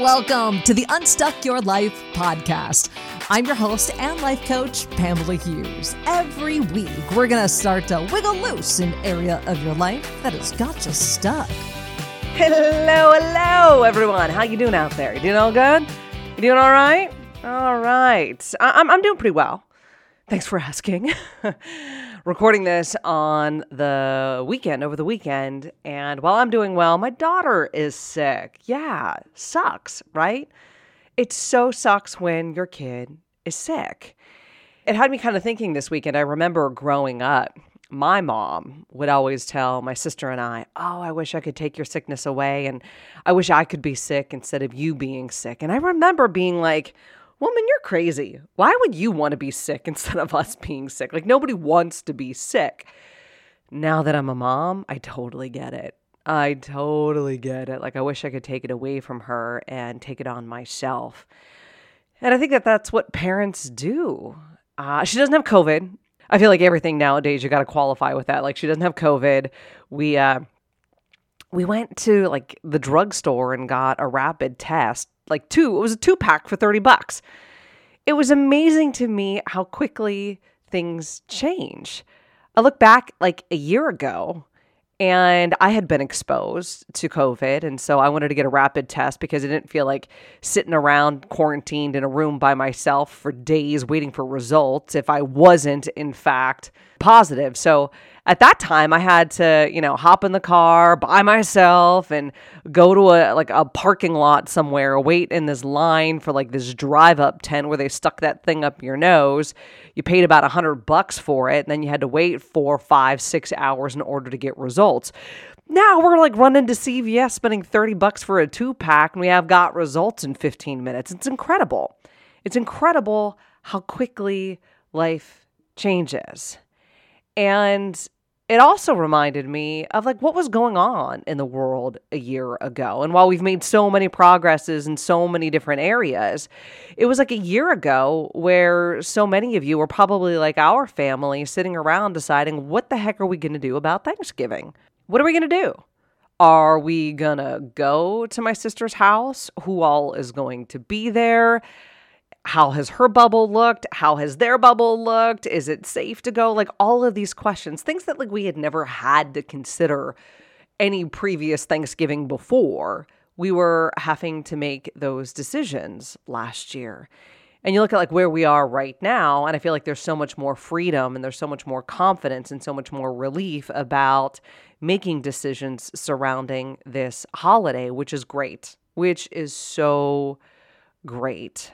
Welcome to the Unstuck Your Life podcast. I'm your host and life coach, Pamela Hughes. Every week, we're going to start to wiggle loose an area of your life that has got you stuck. Hello, hello, everyone. How you doing out there? You doing all good? You doing all right? All right. I- I'm, I'm doing pretty well. Thanks for asking. Recording this on the weekend, over the weekend. And while I'm doing well, my daughter is sick. Yeah, sucks, right? It so sucks when your kid is sick. It had me kind of thinking this weekend. I remember growing up, my mom would always tell my sister and I, Oh, I wish I could take your sickness away. And I wish I could be sick instead of you being sick. And I remember being like, Woman, you're crazy. Why would you want to be sick instead of us being sick? Like, nobody wants to be sick. Now that I'm a mom, I totally get it. I totally get it. Like, I wish I could take it away from her and take it on myself. And I think that that's what parents do. Uh, she doesn't have COVID. I feel like everything nowadays you got to qualify with that. Like she doesn't have COVID. We uh, we went to like the drugstore and got a rapid test, like two. It was a two pack for thirty bucks. It was amazing to me how quickly things change. I look back like a year ago and I had been exposed to COVID. And so I wanted to get a rapid test because I didn't feel like sitting around quarantined in a room by myself for days waiting for results if I wasn't, in fact, positive. So at that time I had to, you know, hop in the car by myself and go to a like a parking lot somewhere, wait in this line for like this drive up tent where they stuck that thing up your nose. You paid about a hundred bucks for it, and then you had to wait four, five, six hours in order to get results. Now we're like running to CVS spending 30 bucks for a two pack, and we have got results in 15 minutes. It's incredible. It's incredible how quickly life changes. And it also reminded me of like what was going on in the world a year ago. And while we've made so many progresses in so many different areas, it was like a year ago where so many of you were probably like our family sitting around deciding what the heck are we going to do about Thanksgiving? What are we going to do? Are we going to go to my sister's house? Who all is going to be there? How has her bubble looked? How has their bubble looked? Is it safe to go? Like all of these questions things that like we had never had to consider any previous thanksgiving before we were having to make those decisions last year. And you look at like where we are right now and i feel like there's so much more freedom and there's so much more confidence and so much more relief about making decisions surrounding this holiday which is great which is so great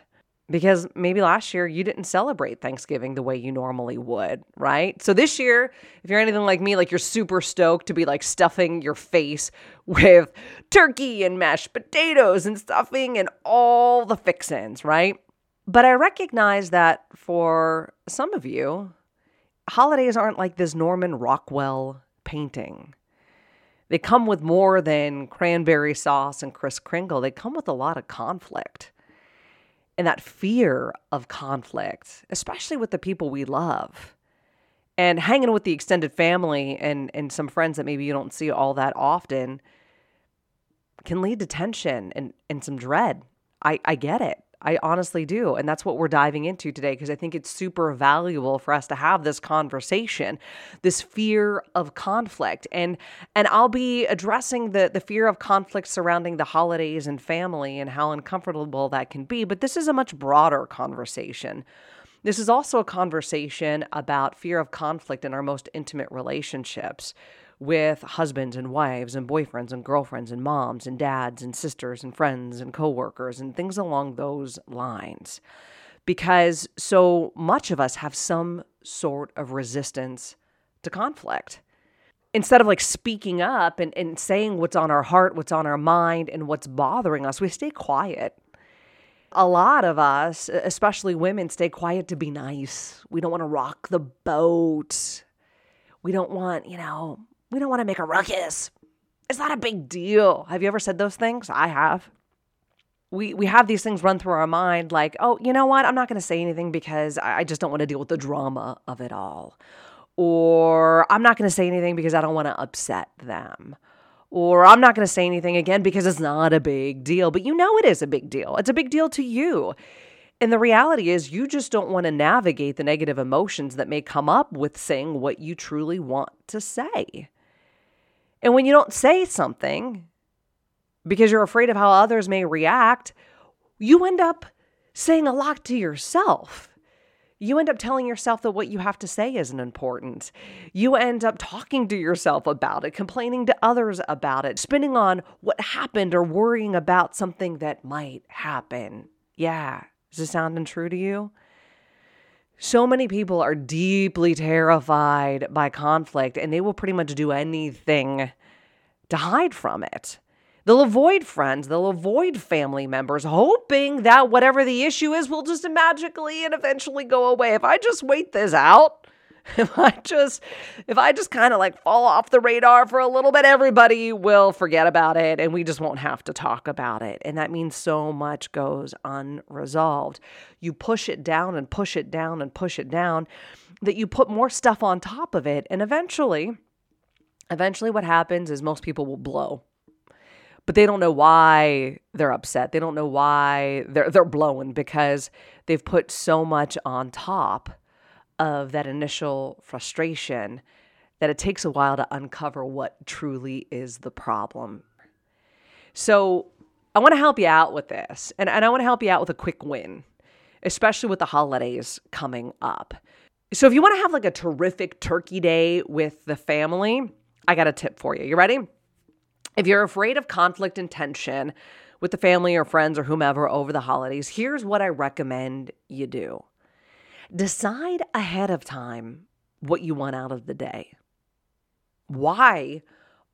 because maybe last year you didn't celebrate Thanksgiving the way you normally would, right? So this year, if you're anything like me, like you're super stoked to be like stuffing your face with turkey and mashed potatoes and stuffing and all the fixins, right? But I recognize that for some of you, holidays aren't like this Norman Rockwell painting. They come with more than cranberry sauce and Kris Kringle. They come with a lot of conflict and that fear of conflict, especially with the people we love. And hanging with the extended family and, and some friends that maybe you don't see all that often can lead to tension and, and some dread. I, I get it. I honestly do. And that's what we're diving into today because I think it's super valuable for us to have this conversation, this fear of conflict. And and I'll be addressing the the fear of conflict surrounding the holidays and family and how uncomfortable that can be, but this is a much broader conversation. This is also a conversation about fear of conflict in our most intimate relationships with husbands and wives and boyfriends and girlfriends and moms and dads and sisters and friends and coworkers and things along those lines. Because so much of us have some sort of resistance to conflict. Instead of like speaking up and, and saying what's on our heart, what's on our mind, and what's bothering us, we stay quiet. A lot of us, especially women, stay quiet to be nice. We don't want to rock the boat. We don't want, you know, we don't want to make a ruckus. It's not a big deal. Have you ever said those things? I have. We, we have these things run through our mind like, oh, you know what? I'm not going to say anything because I just don't want to deal with the drama of it all. Or I'm not going to say anything because I don't want to upset them. Or I'm not going to say anything again because it's not a big deal. But you know it is a big deal. It's a big deal to you. And the reality is, you just don't want to navigate the negative emotions that may come up with saying what you truly want to say. And when you don't say something because you're afraid of how others may react, you end up saying a lot to yourself. You end up telling yourself that what you have to say isn't important. You end up talking to yourself about it, complaining to others about it, spinning on what happened or worrying about something that might happen. Yeah, is this sounding true to you? So many people are deeply terrified by conflict and they will pretty much do anything to hide from it. They'll avoid friends, they'll avoid family members, hoping that whatever the issue is will just magically and eventually go away. If I just wait this out, if I just if I just kind of like fall off the radar for a little bit, everybody will forget about it and we just won't have to talk about it. And that means so much goes unresolved. You push it down and push it down and push it down that you put more stuff on top of it and eventually eventually what happens is most people will blow but they don't know why they're upset. They don't know why they're they're blowing because they've put so much on top of that initial frustration that it takes a while to uncover what truly is the problem. So, I want to help you out with this, and, and I want to help you out with a quick win, especially with the holidays coming up. So, if you want to have like a terrific turkey day with the family, I got a tip for you. You ready? If you're afraid of conflict and tension with the family or friends or whomever over the holidays, here's what I recommend you do decide ahead of time what you want out of the day. Why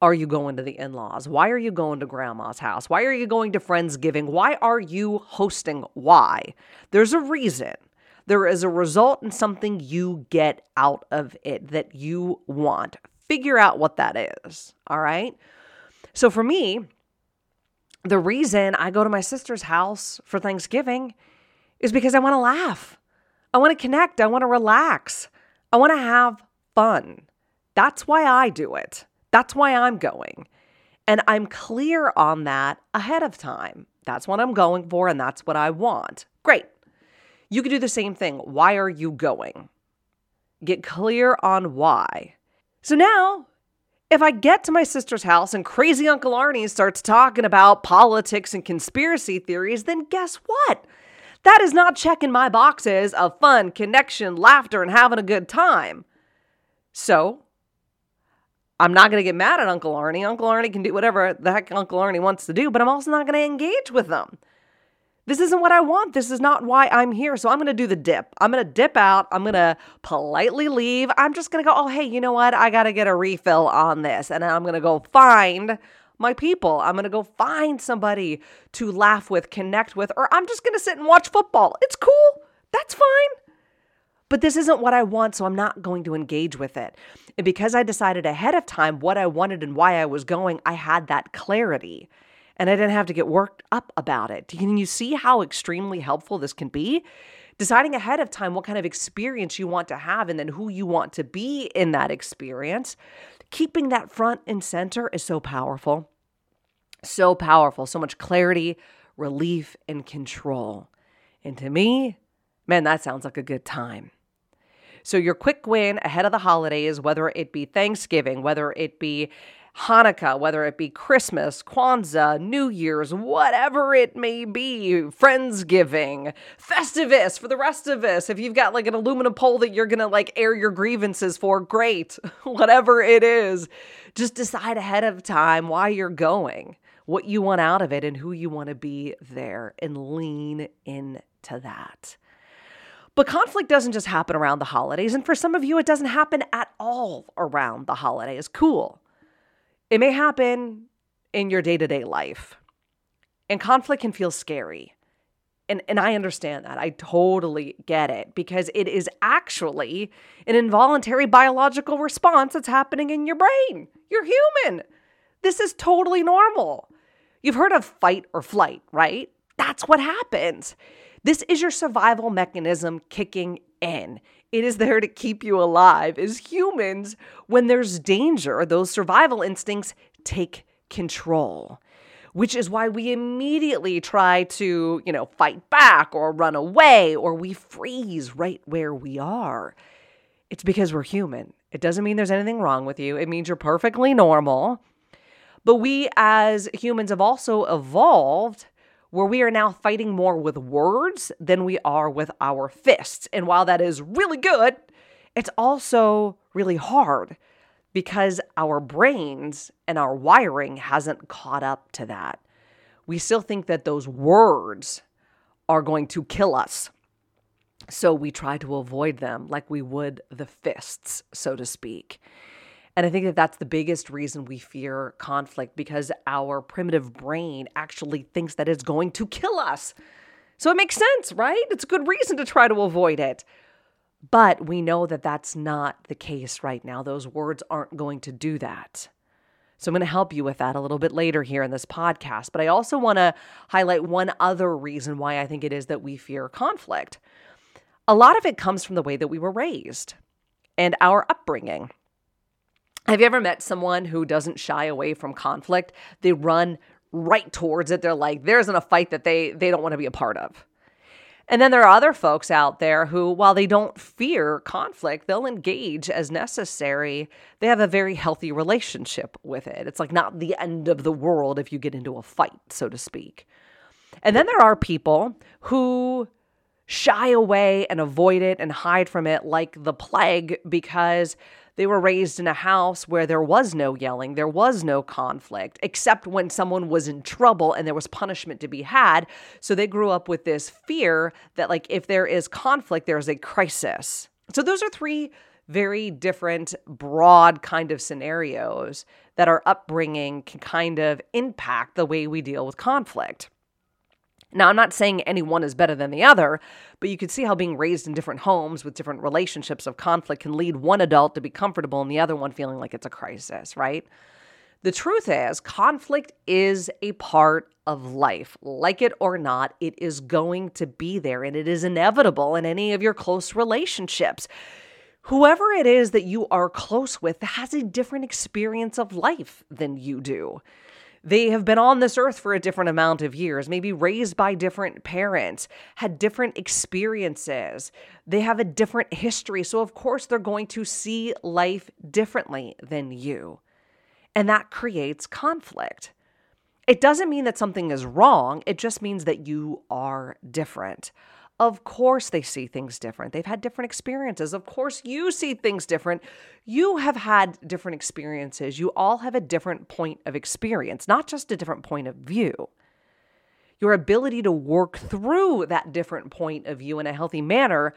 are you going to the in laws? Why are you going to grandma's house? Why are you going to Friendsgiving? Why are you hosting? Why? There's a reason. There is a result and something you get out of it that you want. Figure out what that is. All right. So for me, the reason I go to my sister's house for Thanksgiving is because I want to laugh. I want to connect. I want to relax. I want to have fun. That's why I do it. That's why I'm going. And I'm clear on that ahead of time. That's what I'm going for, and that's what I want. Great. You can do the same thing. Why are you going? Get clear on why. So now if I get to my sister's house and crazy Uncle Arnie starts talking about politics and conspiracy theories, then guess what? That is not checking my boxes of fun, connection, laughter, and having a good time. So, I'm not going to get mad at Uncle Arnie. Uncle Arnie can do whatever the heck Uncle Arnie wants to do, but I'm also not going to engage with them. This isn't what I want. This is not why I'm here. So I'm going to do the dip. I'm going to dip out. I'm going to politely leave. I'm just going to go, oh, hey, you know what? I got to get a refill on this. And I'm going to go find my people. I'm going to go find somebody to laugh with, connect with, or I'm just going to sit and watch football. It's cool. That's fine. But this isn't what I want, so I'm not going to engage with it. And because I decided ahead of time what I wanted and why I was going, I had that clarity and I didn't have to get worked up about it. Can you see how extremely helpful this can be? Deciding ahead of time what kind of experience you want to have and then who you want to be in that experience, keeping that front and center is so powerful. So powerful, so much clarity, relief, and control. And to me, man, that sounds like a good time. So, your quick win ahead of the holidays, whether it be Thanksgiving, whether it be Hanukkah, whether it be Christmas, Kwanzaa, New Year's, whatever it may be, Friendsgiving, Festivus for the rest of us. If you've got like an aluminum pole that you're gonna like air your grievances for, great. whatever it is, just decide ahead of time why you're going, what you want out of it, and who you want to be there, and lean into that. But conflict doesn't just happen around the holidays. And for some of you, it doesn't happen at all around the holidays. Cool. It may happen in your day to day life, and conflict can feel scary. And, and I understand that. I totally get it because it is actually an involuntary biological response that's happening in your brain. You're human. This is totally normal. You've heard of fight or flight, right? That's what happens. This is your survival mechanism kicking in. It is there to keep you alive. As humans, when there's danger, those survival instincts take control which is why we immediately try to, you know, fight back or run away or we freeze right where we are. It's because we're human. It doesn't mean there's anything wrong with you, it means you're perfectly normal. But we as humans have also evolved where we are now fighting more with words than we are with our fists. And while that is really good, it's also really hard because our brains and our wiring hasn't caught up to that. We still think that those words are going to kill us. So we try to avoid them like we would the fists, so to speak. And I think that that's the biggest reason we fear conflict because our primitive brain actually thinks that it's going to kill us. So it makes sense, right? It's a good reason to try to avoid it. But we know that that's not the case right now. Those words aren't going to do that. So I'm going to help you with that a little bit later here in this podcast. But I also want to highlight one other reason why I think it is that we fear conflict. A lot of it comes from the way that we were raised and our upbringing. Have you ever met someone who doesn't shy away from conflict? They run right towards it. They're like, there isn't a fight that they they don't want to be a part of. And then there are other folks out there who, while they don't fear conflict, they'll engage as necessary. They have a very healthy relationship with it. It's like not the end of the world if you get into a fight, so to speak. And then there are people who shy away and avoid it and hide from it like the plague because they were raised in a house where there was no yelling, there was no conflict, except when someone was in trouble and there was punishment to be had. So they grew up with this fear that, like, if there is conflict, there is a crisis. So those are three very different, broad kind of scenarios that our upbringing can kind of impact the way we deal with conflict. Now, I'm not saying any one is better than the other, but you can see how being raised in different homes with different relationships of conflict can lead one adult to be comfortable and the other one feeling like it's a crisis, right? The truth is, conflict is a part of life. Like it or not, it is going to be there and it is inevitable in any of your close relationships. Whoever it is that you are close with has a different experience of life than you do. They have been on this earth for a different amount of years, maybe raised by different parents, had different experiences. They have a different history. So, of course, they're going to see life differently than you. And that creates conflict. It doesn't mean that something is wrong, it just means that you are different. Of course, they see things different. They've had different experiences. Of course, you see things different. You have had different experiences. You all have a different point of experience, not just a different point of view. Your ability to work through that different point of view in a healthy manner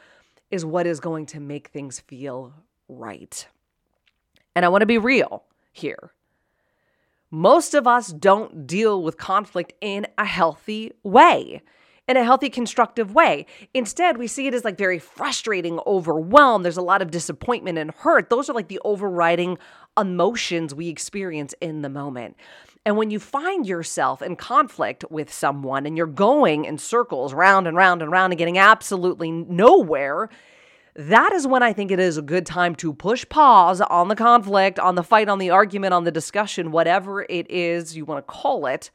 is what is going to make things feel right. And I want to be real here. Most of us don't deal with conflict in a healthy way in a healthy, constructive way. Instead, we see it as like very frustrating, overwhelmed. There's a lot of disappointment and hurt. Those are like the overriding emotions we experience in the moment. And when you find yourself in conflict with someone and you're going in circles round and round and round and getting absolutely nowhere, that is when I think it is a good time to push pause on the conflict, on the fight, on the argument, on the discussion, whatever it is you want to call it,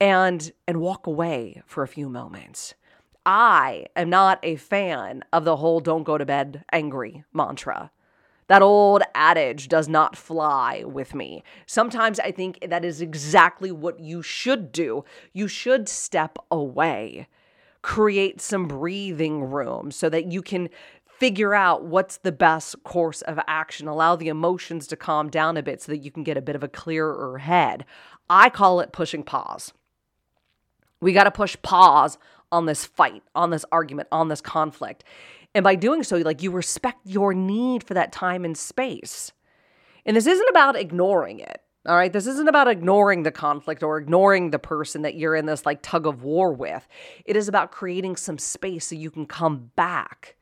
and and walk away for a few moments. I am not a fan of the whole don't go to bed angry mantra. That old adage does not fly with me. Sometimes I think that is exactly what you should do. You should step away, create some breathing room so that you can figure out what's the best course of action, allow the emotions to calm down a bit so that you can get a bit of a clearer head. I call it pushing pause. We got to push pause on this fight, on this argument, on this conflict. And by doing so, like you respect your need for that time and space. And this isn't about ignoring it. All right. This isn't about ignoring the conflict or ignoring the person that you're in this like tug of war with. It is about creating some space so you can come back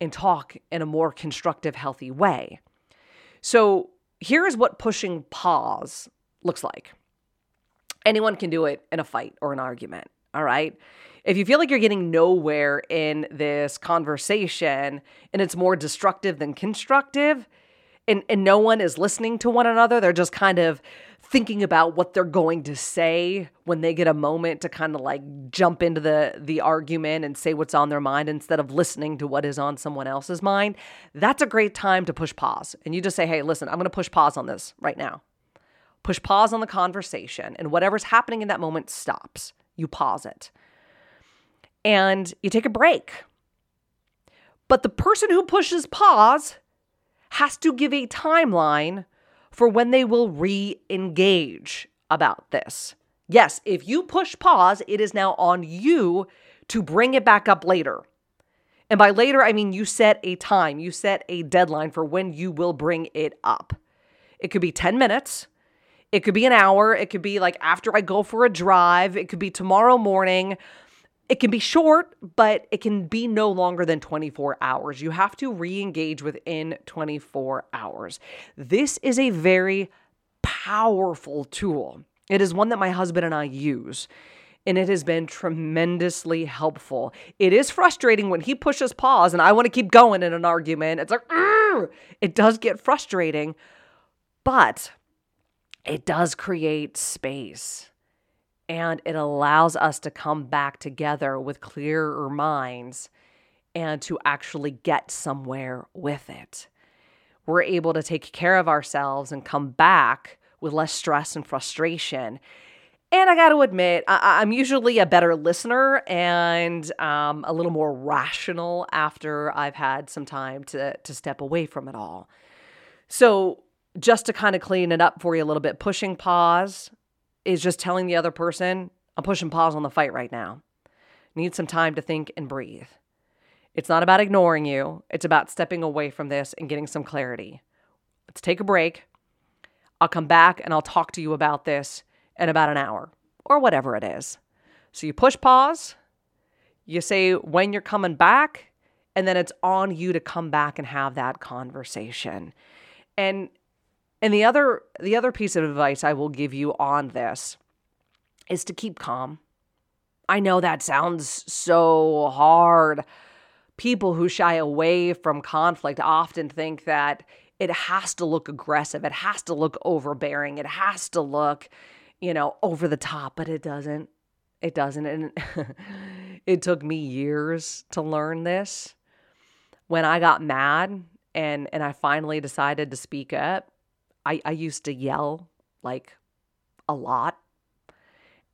and talk in a more constructive, healthy way. So here is what pushing pause looks like. Anyone can do it in a fight or an argument. All right. If you feel like you're getting nowhere in this conversation and it's more destructive than constructive, and and no one is listening to one another. They're just kind of thinking about what they're going to say when they get a moment to kind of like jump into the the argument and say what's on their mind instead of listening to what is on someone else's mind. That's a great time to push pause. And you just say, "Hey, listen, I'm going to push pause on this right now." Push pause on the conversation and whatever's happening in that moment stops. You pause it. And you take a break. But the person who pushes pause has to give a timeline for when they will re engage about this. Yes, if you push pause, it is now on you to bring it back up later. And by later, I mean you set a time, you set a deadline for when you will bring it up. It could be 10 minutes, it could be an hour, it could be like after I go for a drive, it could be tomorrow morning. It can be short, but it can be no longer than 24 hours. You have to re engage within 24 hours. This is a very powerful tool. It is one that my husband and I use, and it has been tremendously helpful. It is frustrating when he pushes pause and I want to keep going in an argument. It's like, it does get frustrating, but it does create space and it allows us to come back together with clearer minds and to actually get somewhere with it. We're able to take care of ourselves and come back with less stress and frustration. And I got to admit, I- am usually a better listener and um, a little more rational after I've had some time to, to step away from it all. So, just to kind of clean it up for you a little bit, pushing pause, is just telling the other person, I'm pushing pause on the fight right now. Need some time to think and breathe. It's not about ignoring you, it's about stepping away from this and getting some clarity. Let's take a break. I'll come back and I'll talk to you about this in about an hour or whatever it is. So you push pause, you say when you're coming back, and then it's on you to come back and have that conversation. And and the other the other piece of advice I will give you on this is to keep calm. I know that sounds so hard. People who shy away from conflict often think that it has to look aggressive, it has to look overbearing, it has to look, you know, over the top, but it doesn't. It doesn't. And it took me years to learn this. When I got mad and and I finally decided to speak up, I, I used to yell like a lot.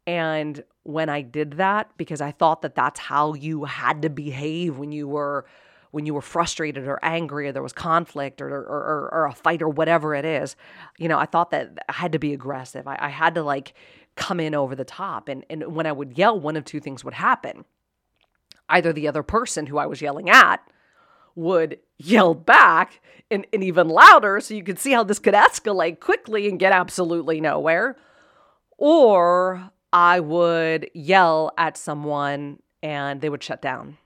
And when I did that, because I thought that that's how you had to behave when you were when you were frustrated or angry or there was conflict or, or, or, or a fight or whatever it is, you know, I thought that I had to be aggressive. I, I had to like come in over the top. And, and when I would yell, one of two things would happen. Either the other person who I was yelling at would yell back and, and even louder so you could see how this could escalate quickly and get absolutely nowhere. Or I would yell at someone and they would shut down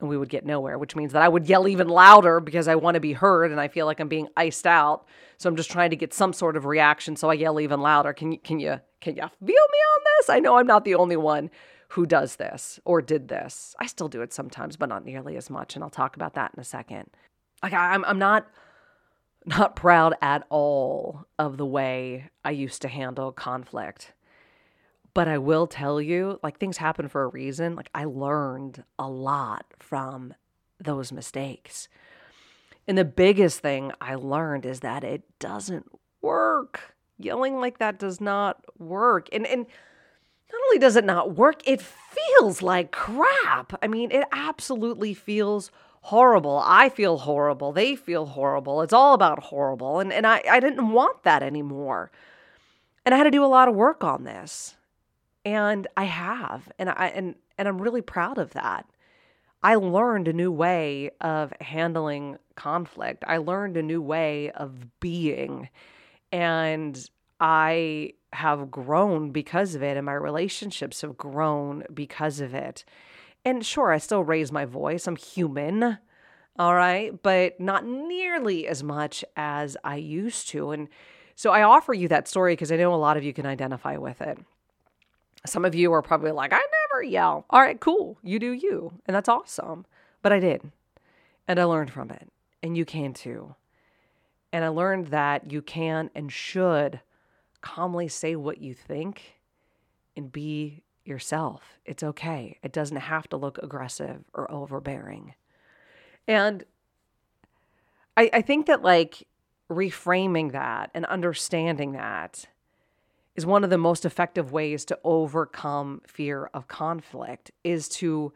and we would get nowhere, which means that I would yell even louder because I want to be heard and I feel like I'm being iced out. So I'm just trying to get some sort of reaction. So I yell even louder. Can you can you can you feel me on this? I know I'm not the only one who does this or did this. I still do it sometimes, but not nearly as much, and I'll talk about that in a second. Like I'm I'm not not proud at all of the way I used to handle conflict. But I will tell you, like things happen for a reason. Like I learned a lot from those mistakes. And the biggest thing I learned is that it doesn't work. Yelling like that does not work. And and not only does it not work, it feels like crap. I mean, it absolutely feels horrible. I feel horrible. They feel horrible. It's all about horrible. And, and I, I didn't want that anymore. And I had to do a lot of work on this. And I have. And I and and I'm really proud of that. I learned a new way of handling conflict. I learned a new way of being. And I have grown because of it and my relationships have grown because of it. And sure, I still raise my voice. I'm human. All right. But not nearly as much as I used to. And so I offer you that story because I know a lot of you can identify with it. Some of you are probably like, I never yell. All right, cool. You do you. And that's awesome. But I did. And I learned from it. And you can too. And I learned that you can and should calmly say what you think and be yourself. It's okay. It doesn't have to look aggressive or overbearing. And I, I think that like reframing that and understanding that is one of the most effective ways to overcome fear of conflict is to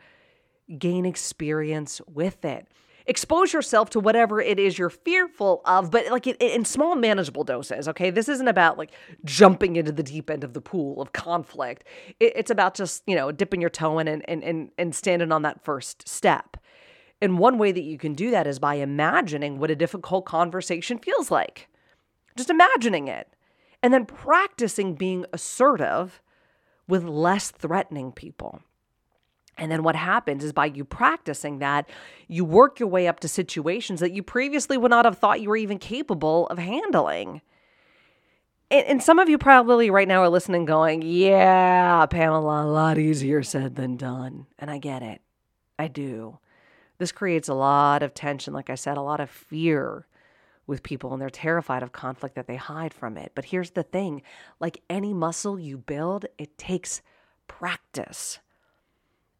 gain experience with it expose yourself to whatever it is you're fearful of, but like in small, manageable doses. Okay. This isn't about like jumping into the deep end of the pool of conflict. it's about just, you know, dipping your toe in and, and, and, and standing on that first step. And one way that you can do that is by imagining what a difficult conversation feels like. Just imagining it. And then practicing being assertive with less threatening people. And then what happens is by you practicing that, you work your way up to situations that you previously would not have thought you were even capable of handling. And, and some of you probably right now are listening, going, Yeah, Pamela, a lot easier said than done. And I get it. I do. This creates a lot of tension, like I said, a lot of fear with people, and they're terrified of conflict that they hide from it. But here's the thing like any muscle you build, it takes practice.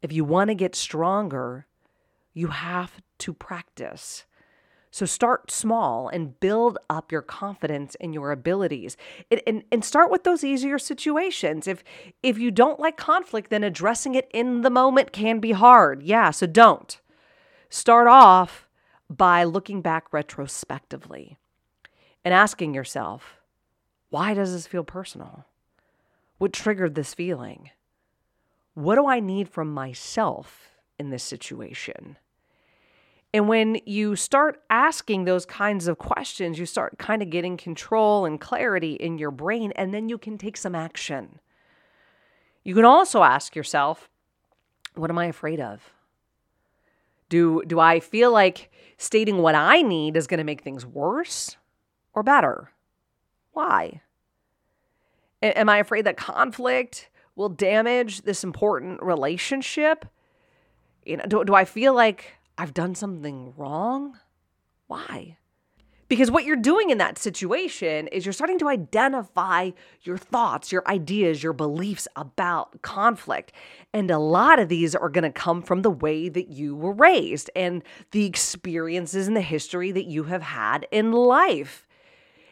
If you want to get stronger, you have to practice. So start small and build up your confidence in your abilities. And, and, and, start with those easier situations. If if you don't like conflict, then addressing it in the moment can be hard. Yeah, so don't. Start off by looking back retrospectively and asking yourself, why does this feel personal? What triggered this feeling? What do I need from myself in this situation? And when you start asking those kinds of questions, you start kind of getting control and clarity in your brain, and then you can take some action. You can also ask yourself, what am I afraid of? Do, do I feel like stating what I need is going to make things worse or better? Why? Am I afraid that conflict will damage this important relationship? You know, do, do I feel like I've done something wrong? Why? Because what you're doing in that situation is you're starting to identify your thoughts, your ideas, your beliefs about conflict. And a lot of these are going to come from the way that you were raised and the experiences and the history that you have had in life.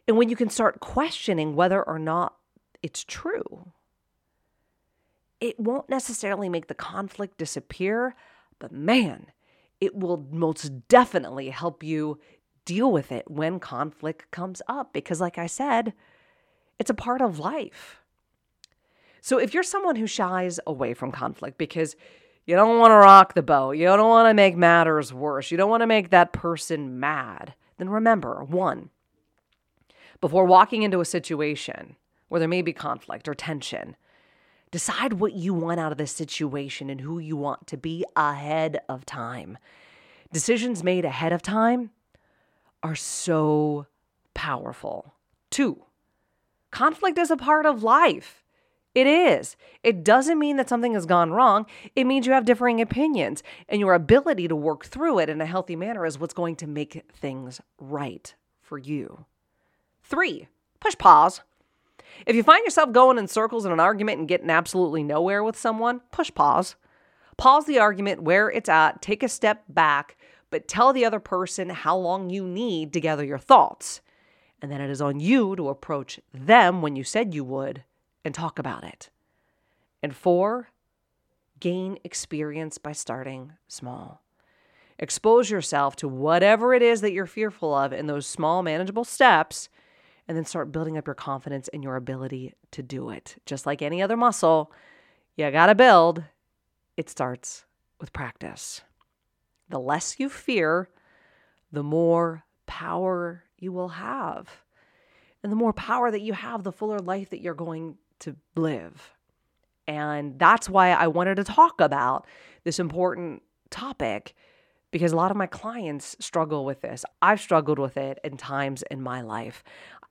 And when you can start questioning whether or not it's true, it won't necessarily make the conflict disappear, but man, it will most definitely help you deal with it when conflict comes up. Because, like I said, it's a part of life. So, if you're someone who shies away from conflict because you don't want to rock the boat, you don't want to make matters worse, you don't want to make that person mad, then remember one, before walking into a situation where there may be conflict or tension, Decide what you want out of this situation and who you want to be ahead of time. Decisions made ahead of time are so powerful. Two, conflict is a part of life. It is. It doesn't mean that something has gone wrong. It means you have differing opinions, and your ability to work through it in a healthy manner is what's going to make things right for you. Three, push pause. If you find yourself going in circles in an argument and getting absolutely nowhere with someone, push pause. Pause the argument where it's at, take a step back, but tell the other person how long you need to gather your thoughts. And then it is on you to approach them when you said you would and talk about it. And four, gain experience by starting small. Expose yourself to whatever it is that you're fearful of in those small, manageable steps and then start building up your confidence in your ability to do it. Just like any other muscle, you got to build. It starts with practice. The less you fear, the more power you will have. And the more power that you have, the fuller life that you're going to live. And that's why I wanted to talk about this important topic because a lot of my clients struggle with this. I've struggled with it in times in my life.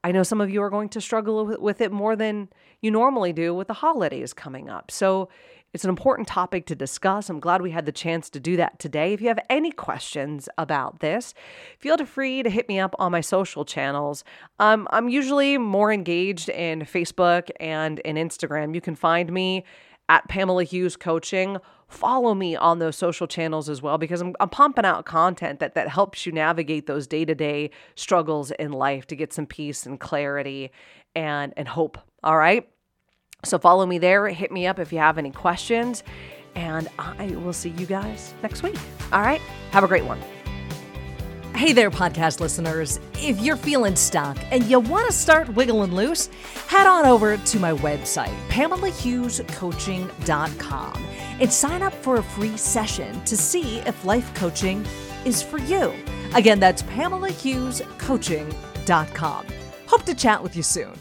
I know some of you are going to struggle with, it more than you normally do with the holidays coming up. So it's an important topic to discuss. I'm glad we had the chance to do that today. If you have any questions about this, feel free to hit me up on my social channels. Um, I'm usually more engaged in Facebook and in Instagram. You can find me at Pamela Hughes Coaching. Follow me on those social channels as well because I'm, I'm pumping out content that, that helps you navigate those day to day struggles in life to get some peace and clarity and, and hope. All right. So follow me there. Hit me up if you have any questions. And I will see you guys next week. All right. Have a great one. Hey there, podcast listeners. If you're feeling stuck and you want to start wiggling loose, head on over to my website, PamelaHughesCoaching.com, and sign up for a free session to see if life coaching is for you. Again, that's PamelaHughesCoaching.com. Hope to chat with you soon.